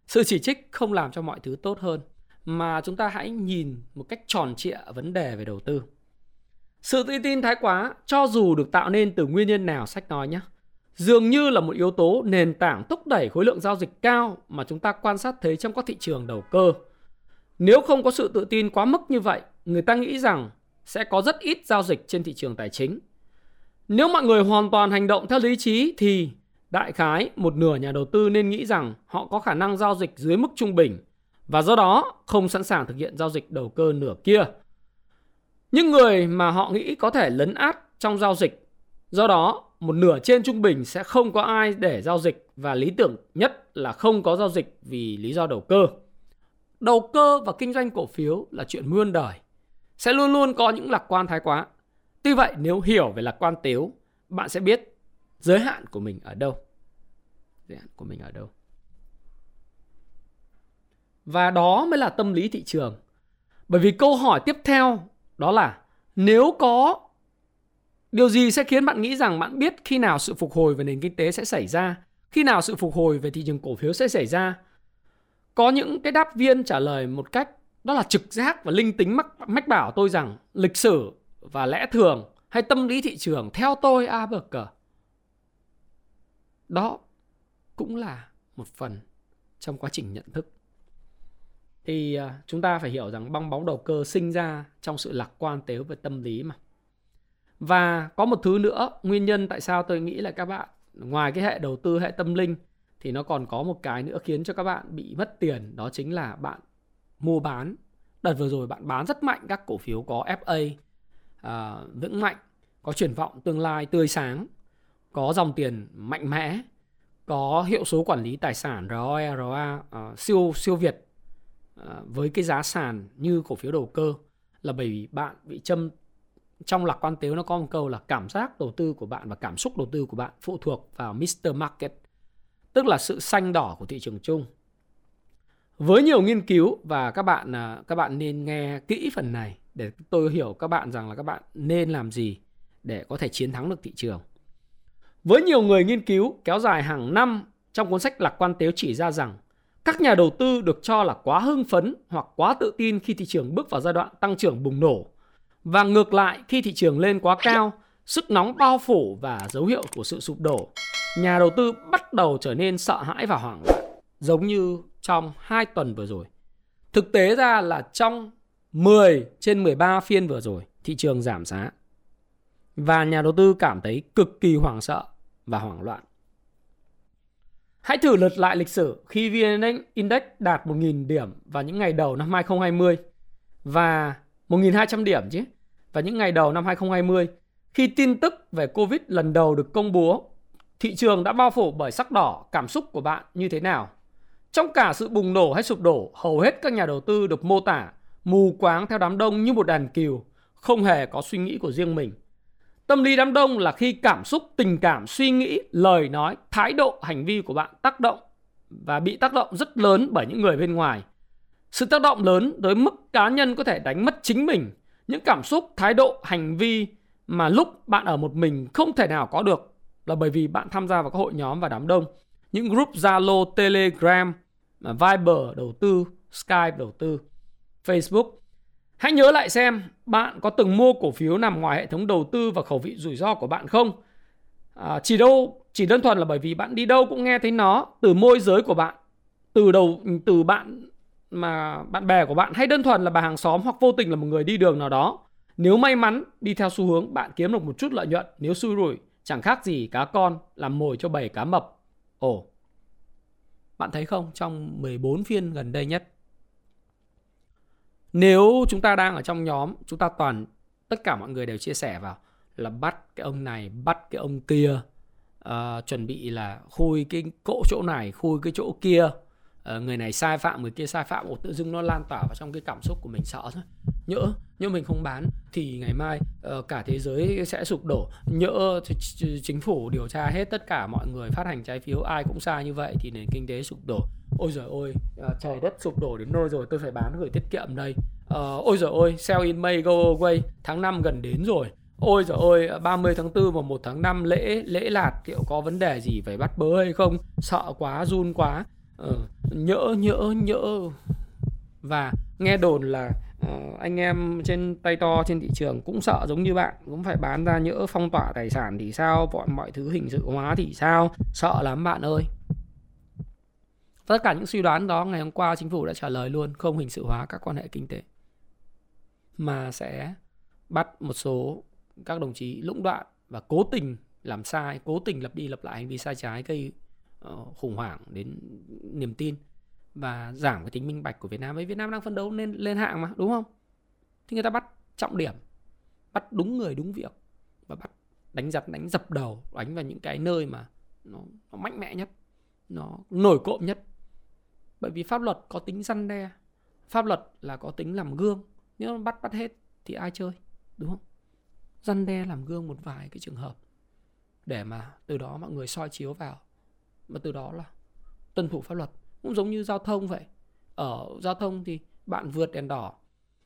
Sự chỉ trích không làm cho mọi thứ tốt hơn, mà chúng ta hãy nhìn một cách tròn trịa vấn đề về đầu tư sự tự tin thái quá cho dù được tạo nên từ nguyên nhân nào sách nói nhé dường như là một yếu tố nền tảng thúc đẩy khối lượng giao dịch cao mà chúng ta quan sát thấy trong các thị trường đầu cơ. Nếu không có sự tự tin quá mức như vậy, người ta nghĩ rằng sẽ có rất ít giao dịch trên thị trường tài chính. Nếu mọi người hoàn toàn hành động theo lý trí thì đại khái một nửa nhà đầu tư nên nghĩ rằng họ có khả năng giao dịch dưới mức trung bình và do đó không sẵn sàng thực hiện giao dịch đầu cơ nửa kia. Những người mà họ nghĩ có thể lấn át trong giao dịch, do đó một nửa trên trung bình sẽ không có ai để giao dịch và lý tưởng nhất là không có giao dịch vì lý do đầu cơ. Đầu cơ và kinh doanh cổ phiếu là chuyện muôn đời, sẽ luôn luôn có những lạc quan thái quá. Tuy vậy nếu hiểu về lạc quan tiếu, bạn sẽ biết giới hạn của mình ở đâu. Giới hạn của mình ở đâu. Và đó mới là tâm lý thị trường. Bởi vì câu hỏi tiếp theo đó là nếu có Điều gì sẽ khiến bạn nghĩ rằng bạn biết khi nào sự phục hồi về nền kinh tế sẽ xảy ra, khi nào sự phục hồi về thị trường cổ phiếu sẽ xảy ra? Có những cái đáp viên trả lời một cách đó là trực giác và linh tính mắc mách bảo tôi rằng lịch sử và lẽ thường hay tâm lý thị trường theo tôi a bờ cờ. Đó cũng là một phần trong quá trình nhận thức. Thì à, chúng ta phải hiểu rằng bong bóng đầu cơ sinh ra trong sự lạc quan tế về tâm lý mà. Và có một thứ nữa, nguyên nhân tại sao tôi nghĩ là các bạn ngoài cái hệ đầu tư, hệ tâm linh thì nó còn có một cái nữa khiến cho các bạn bị mất tiền, đó chính là bạn mua bán. Đợt vừa rồi bạn bán rất mạnh các cổ phiếu có FA à, vững mạnh, có triển vọng tương lai tươi sáng, có dòng tiền mạnh mẽ, có hiệu số quản lý tài sản ROE, ROA à, siêu siêu việt Ờ, với cái giá sàn như cổ phiếu đầu cơ là bởi vì bạn bị châm trong lạc quan tếu nó có một câu là cảm giác đầu tư của bạn và cảm xúc đầu tư của bạn phụ thuộc vào Mr. Market, tức là sự xanh đỏ của thị trường chung. Với nhiều nghiên cứu và các bạn à, các bạn nên nghe kỹ phần này để tôi hiểu các bạn rằng là các bạn nên làm gì để có thể chiến thắng được thị trường. Với nhiều người nghiên cứu kéo dài hàng năm trong cuốn sách Lạc quan tếu chỉ ra rằng các nhà đầu tư được cho là quá hưng phấn hoặc quá tự tin khi thị trường bước vào giai đoạn tăng trưởng bùng nổ và ngược lại, khi thị trường lên quá cao, sức nóng bao phủ và dấu hiệu của sự sụp đổ, nhà đầu tư bắt đầu trở nên sợ hãi và hoảng loạn, giống như trong 2 tuần vừa rồi. Thực tế ra là trong 10 trên 13 phiên vừa rồi, thị trường giảm giá. Và nhà đầu tư cảm thấy cực kỳ hoảng sợ và hoảng loạn. Hãy thử lật lại lịch sử khi VN Index đạt 1.000 điểm vào những ngày đầu năm 2020 và 1.200 điểm chứ. Và những ngày đầu năm 2020, khi tin tức về Covid lần đầu được công bố, thị trường đã bao phủ bởi sắc đỏ, cảm xúc của bạn như thế nào? Trong cả sự bùng nổ hay sụp đổ, hầu hết các nhà đầu tư được mô tả mù quáng theo đám đông như một đàn cừu, không hề có suy nghĩ của riêng mình. Tâm lý đám đông là khi cảm xúc, tình cảm, suy nghĩ, lời nói, thái độ, hành vi của bạn tác động và bị tác động rất lớn bởi những người bên ngoài sự tác động lớn tới mức cá nhân có thể đánh mất chính mình, những cảm xúc, thái độ, hành vi mà lúc bạn ở một mình không thể nào có được là bởi vì bạn tham gia vào các hội nhóm và đám đông. Những group Zalo, Telegram, Viber đầu tư, Skype đầu tư, Facebook. Hãy nhớ lại xem bạn có từng mua cổ phiếu nằm ngoài hệ thống đầu tư và khẩu vị rủi ro của bạn không? À, chỉ đâu chỉ đơn thuần là bởi vì bạn đi đâu cũng nghe thấy nó từ môi giới của bạn, từ đầu từ bạn mà bạn bè của bạn hay đơn thuần là bà hàng xóm hoặc vô tình là một người đi đường nào đó. Nếu may mắn đi theo xu hướng bạn kiếm được một chút lợi nhuận. Nếu xui rủi chẳng khác gì cá con làm mồi cho bầy cá mập. Ồ. Bạn thấy không? Trong 14 phiên gần đây nhất nếu chúng ta đang ở trong nhóm chúng ta toàn tất cả mọi người đều chia sẻ vào là bắt cái ông này bắt cái ông kia uh, chuẩn bị là khui cái cỗ chỗ này khui cái chỗ kia. Uh, người này sai phạm người kia sai phạm ồ tự dưng nó lan tỏa vào trong cái cảm xúc của mình sợ thôi. Nhỡ nhỡ mình không bán thì ngày mai uh, cả thế giới sẽ sụp đổ. Nhỡ chính phủ điều tra hết tất cả mọi người phát hành trái phiếu ai cũng sai như vậy thì nền kinh tế sụp đổ ôi giời ơi, à, trời đất sụp đổ đến nơi rồi tôi phải bán gửi tiết kiệm đây. Uh, ôi giời ơi, sell in May go away tháng 5 gần đến rồi. Ôi giời ơi, à, 30 tháng 4 và 1 tháng 5 lễ lễ lạt liệu có vấn đề gì phải bắt bớ hay không? Sợ quá, run quá. Uh, nhỡ nhỡ nhỡ. Và nghe đồn là uh, anh em trên tay to trên thị trường cũng sợ giống như bạn cũng phải bán ra nhỡ phong tỏa tài sản thì sao bọn mọi thứ hình sự hóa thì sao? Sợ lắm bạn ơi tất cả những suy đoán đó ngày hôm qua chính phủ đã trả lời luôn không hình sự hóa các quan hệ kinh tế mà sẽ bắt một số các đồng chí lũng đoạn và cố tình làm sai cố tình lập đi lập lại hành vi sai trái gây ờ, khủng hoảng đến niềm tin và giảm cái tính minh bạch của Việt Nam. Với Việt Nam đang phân đấu lên lên hạng mà, đúng không? Thì người ta bắt trọng điểm, bắt đúng người đúng việc và bắt đánh giật đánh dập đầu, đánh vào những cái nơi mà nó, nó mạnh mẽ nhất, nó nổi cộm nhất. Bởi vì pháp luật có tính răn đe, pháp luật là có tính làm gương. Nếu bắt bắt hết thì ai chơi, đúng không? Răn đe làm gương một vài cái trường hợp để mà từ đó mọi người soi chiếu vào. Và từ đó là tuân thủ pháp luật. Cũng giống như giao thông vậy. Ở giao thông thì bạn vượt đèn đỏ.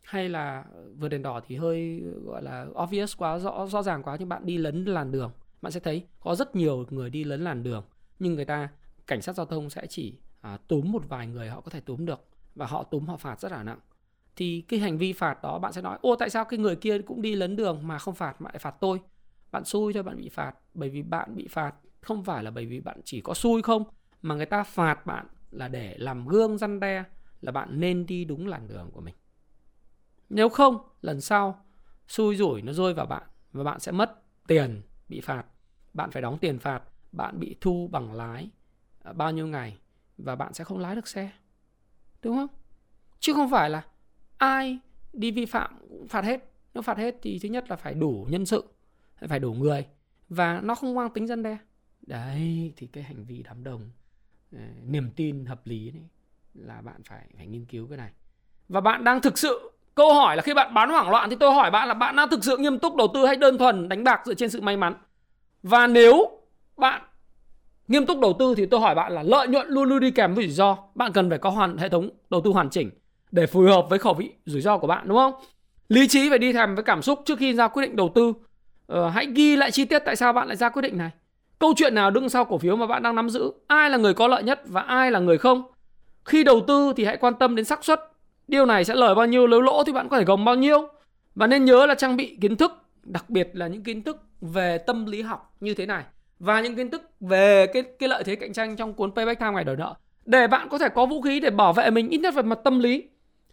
Hay là vượt đèn đỏ thì hơi gọi là obvious quá rõ rõ ràng quá nhưng bạn đi lấn làn đường. Bạn sẽ thấy có rất nhiều người đi lấn làn đường nhưng người ta cảnh sát giao thông sẽ chỉ à, túm một vài người họ có thể túm được và họ túm họ phạt rất là nặng. Thì cái hành vi phạt đó bạn sẽ nói ô tại sao cái người kia cũng đi lấn đường mà không phạt mà lại phạt tôi? Bạn xui cho bạn bị phạt bởi vì bạn bị phạt không phải là bởi vì bạn chỉ có xui không mà người ta phạt bạn là để làm gương răn đe là bạn nên đi đúng làn đường của mình. Nếu không lần sau xui rủi nó rơi vào bạn và bạn sẽ mất tiền bị phạt. Bạn phải đóng tiền phạt bạn bị thu bằng lái à, bao nhiêu ngày và bạn sẽ không lái được xe. Đúng không? Chứ không phải là ai đi vi phạm cũng phạt hết. Nếu phạt hết thì thứ nhất là phải đủ nhân sự, phải đủ người và nó không mang tính dân đe. Đấy, thì cái hành vi đám đông ờ, niềm tin hợp lý đấy, là bạn phải phải nghiên cứu cái này. Và bạn đang thực sự, câu hỏi là khi bạn bán hoảng loạn thì tôi hỏi bạn là bạn đang thực sự nghiêm túc đầu tư hay đơn thuần đánh bạc dựa trên sự may mắn? Và nếu bạn nghiêm túc đầu tư thì tôi hỏi bạn là lợi nhuận luôn luôn đi kèm với rủi ro. Bạn cần phải có hoàn hệ thống đầu tư hoàn chỉnh để phù hợp với khẩu vị rủi ro của bạn đúng không? Lý trí phải đi thèm với cảm xúc trước khi ra quyết định đầu tư. Ờ, hãy ghi lại chi tiết tại sao bạn lại ra quyết định này. Câu chuyện nào đứng sau cổ phiếu mà bạn đang nắm giữ? Ai là người có lợi nhất và ai là người không? Khi đầu tư thì hãy quan tâm đến xác suất. Điều này sẽ lời bao nhiêu nếu lỗ thì bạn có thể gồng bao nhiêu. Và nên nhớ là trang bị kiến thức đặc biệt là những kiến thức về tâm lý học như thế này và những kiến thức về cái cái lợi thế cạnh tranh trong cuốn Payback Time ngày Đổi nợ để bạn có thể có vũ khí để bảo vệ mình ít nhất về mặt tâm lý.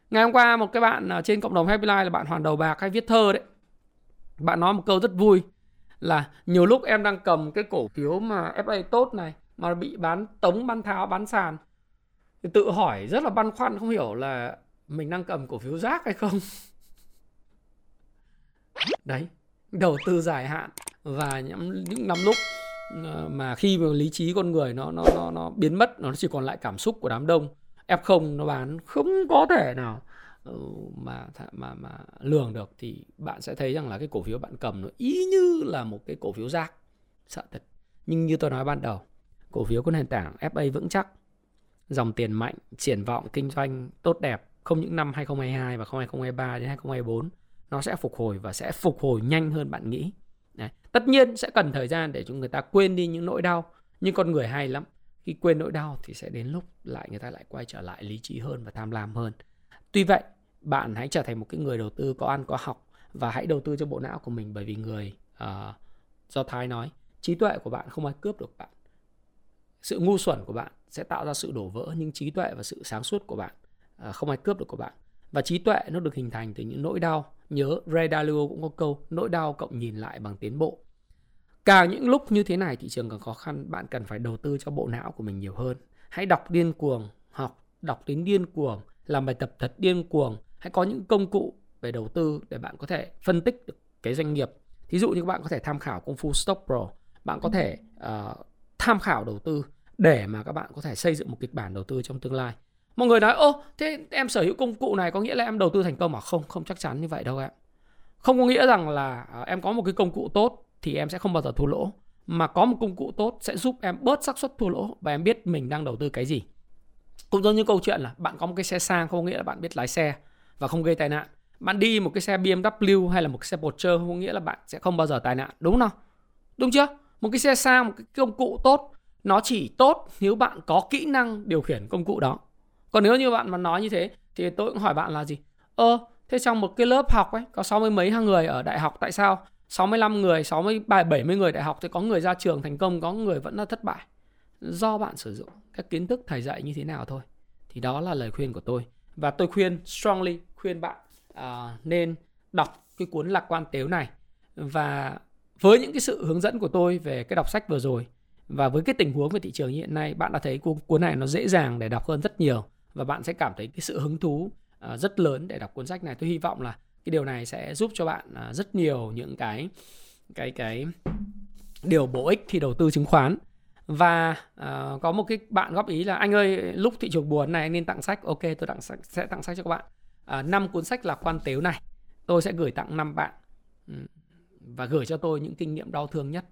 Ngày hôm qua một cái bạn à, trên cộng đồng Happy Life là bạn hoàn đầu bạc hay viết thơ đấy. Bạn nói một câu rất vui là nhiều lúc em đang cầm cái cổ phiếu mà FA tốt này mà bị bán tống, bán tháo, bán sàn thì tự hỏi rất là băn khoăn không hiểu là mình đang cầm cổ phiếu rác hay không. Đấy, đầu tư dài hạn và những, những năm lúc Ờ, mà khi mà lý trí con người nó nó nó nó biến mất, nó chỉ còn lại cảm xúc của đám đông. F0 nó bán không có thể nào ừ, mà mà mà lường được. Thì bạn sẽ thấy rằng là cái cổ phiếu bạn cầm nó ý như là một cái cổ phiếu rác. Sợ thật. Nhưng như tôi nói ban đầu, cổ phiếu có nền tảng FA vững chắc, dòng tiền mạnh, triển vọng kinh doanh tốt đẹp, không những năm 2022 và 2023 đến 2024 nó sẽ phục hồi và sẽ phục hồi nhanh hơn bạn nghĩ. Tất nhiên sẽ cần thời gian để chúng người ta quên đi những nỗi đau Nhưng con người hay lắm. Khi quên nỗi đau thì sẽ đến lúc lại người ta lại quay trở lại lý trí hơn và tham lam hơn. Tuy vậy bạn hãy trở thành một cái người đầu tư có ăn có học Và hãy đầu tư cho bộ não của mình Bởi vì người uh, do Thái nói Trí tuệ của bạn không ai cướp được bạn. Sự ngu xuẩn của bạn sẽ tạo ra sự đổ vỡ Nhưng trí tuệ và sự sáng suốt của bạn uh, không ai cướp được của bạn. Và trí tuệ nó được hình thành từ những nỗi đau. Nhớ Ray Dalio cũng có câu nỗi đau cộng nhìn lại bằng tiến bộ. Càng những lúc như thế này thị trường càng khó khăn, bạn cần phải đầu tư cho bộ não của mình nhiều hơn. Hãy đọc điên cuồng, học đọc đến điên cuồng, làm bài tập thật điên cuồng. Hãy có những công cụ về đầu tư để bạn có thể phân tích được cái doanh nghiệp. Thí dụ như các bạn có thể tham khảo công phu Stock Pro, bạn có thể uh, tham khảo đầu tư để mà các bạn có thể xây dựng một kịch bản đầu tư trong tương lai. Mọi người nói ô thế em sở hữu công cụ này có nghĩa là em đầu tư thành công mà không không chắc chắn như vậy đâu em. Không có nghĩa rằng là à, em có một cái công cụ tốt thì em sẽ không bao giờ thua lỗ mà có một công cụ tốt sẽ giúp em bớt xác suất thua lỗ và em biết mình đang đầu tư cái gì. Cũng giống như câu chuyện là bạn có một cái xe sang không có nghĩa là bạn biết lái xe và không gây tai nạn. Bạn đi một cái xe BMW hay là một cái xe Porsche không có nghĩa là bạn sẽ không bao giờ tai nạn, đúng không? Đúng chưa? Một cái xe sang, một cái công cụ tốt nó chỉ tốt nếu bạn có kỹ năng điều khiển công cụ đó còn nếu như bạn mà nói như thế thì tôi cũng hỏi bạn là gì ơ thế trong một cái lớp học ấy có sáu mươi mấy hàng người ở đại học tại sao 65 người, 60 70 người đại học thì có người ra trường thành công, có người vẫn là thất bại. Do bạn sử dụng các kiến thức thầy dạy như thế nào thôi. Thì đó là lời khuyên của tôi. Và tôi khuyên strongly khuyên bạn uh, nên đọc cái cuốn lạc quan tếu này và với những cái sự hướng dẫn của tôi về cái đọc sách vừa rồi và với cái tình huống về thị trường như hiện nay bạn đã thấy cuốn này nó dễ dàng để đọc hơn rất nhiều và bạn sẽ cảm thấy cái sự hứng thú uh, rất lớn để đọc cuốn sách này tôi hy vọng là cái điều này sẽ giúp cho bạn à, rất nhiều những cái cái cái điều bổ ích khi đầu tư chứng khoán. Và uh, có một cái bạn góp ý là anh ơi lúc thị trường buồn này anh nên tặng sách. Ok tôi tặng sẽ tặng sách cho các bạn. À, năm uh, cuốn sách là quan tếu này tôi sẽ gửi tặng năm bạn ừ, và gửi cho tôi những kinh nghiệm đau thương nhất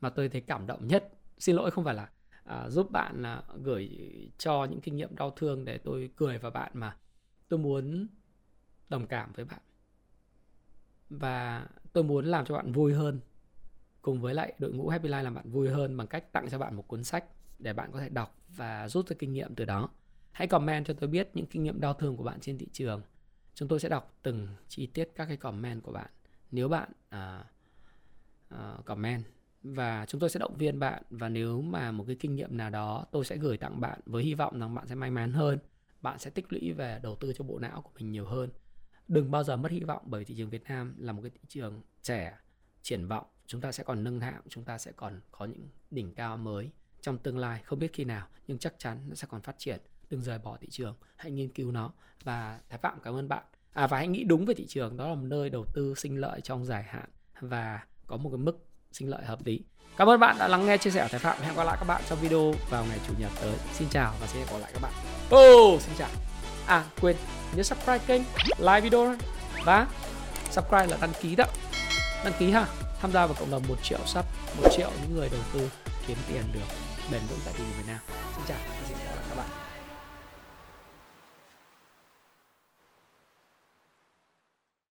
mà tôi thấy cảm động nhất. Xin lỗi không phải là uh, giúp bạn uh, gửi cho những kinh nghiệm đau thương để tôi cười vào bạn mà tôi muốn đồng cảm với bạn và tôi muốn làm cho bạn vui hơn cùng với lại đội ngũ Happy Life làm bạn vui hơn bằng cách tặng cho bạn một cuốn sách để bạn có thể đọc và rút ra kinh nghiệm từ đó. Hãy comment cho tôi biết những kinh nghiệm đau thương của bạn trên thị trường. Chúng tôi sẽ đọc từng chi tiết các cái comment của bạn. Nếu bạn uh, uh, comment và chúng tôi sẽ động viên bạn và nếu mà một cái kinh nghiệm nào đó tôi sẽ gửi tặng bạn với hy vọng rằng bạn sẽ may mắn hơn bạn sẽ tích lũy về đầu tư cho bộ não của mình nhiều hơn đừng bao giờ mất hy vọng bởi thị trường Việt Nam là một cái thị trường trẻ, triển vọng. Chúng ta sẽ còn nâng hạng, chúng ta sẽ còn có những đỉnh cao mới trong tương lai, không biết khi nào, nhưng chắc chắn nó sẽ còn phát triển. Đừng rời bỏ thị trường, hãy nghiên cứu nó. Và thái phạm, cảm ơn bạn. À và hãy nghĩ đúng về thị trường, đó là một nơi đầu tư sinh lợi trong dài hạn và có một cái mức sinh lợi hợp lý. Cảm ơn bạn đã lắng nghe chia sẻ của thái phạm. Hẹn gặp lại các bạn trong video vào ngày chủ nhật tới. Xin chào và sẽ gặp lại các bạn. Oh xin chào à quên. Nhớ subscribe kênh, like video và subscribe là đăng ký đó. Đăng ký ha. Tham gia vào cộng đồng 1 triệu sub 1 triệu những người đầu tư kiếm tiền được bền vững tại thị trường Việt Nam. Xin chào xin chào.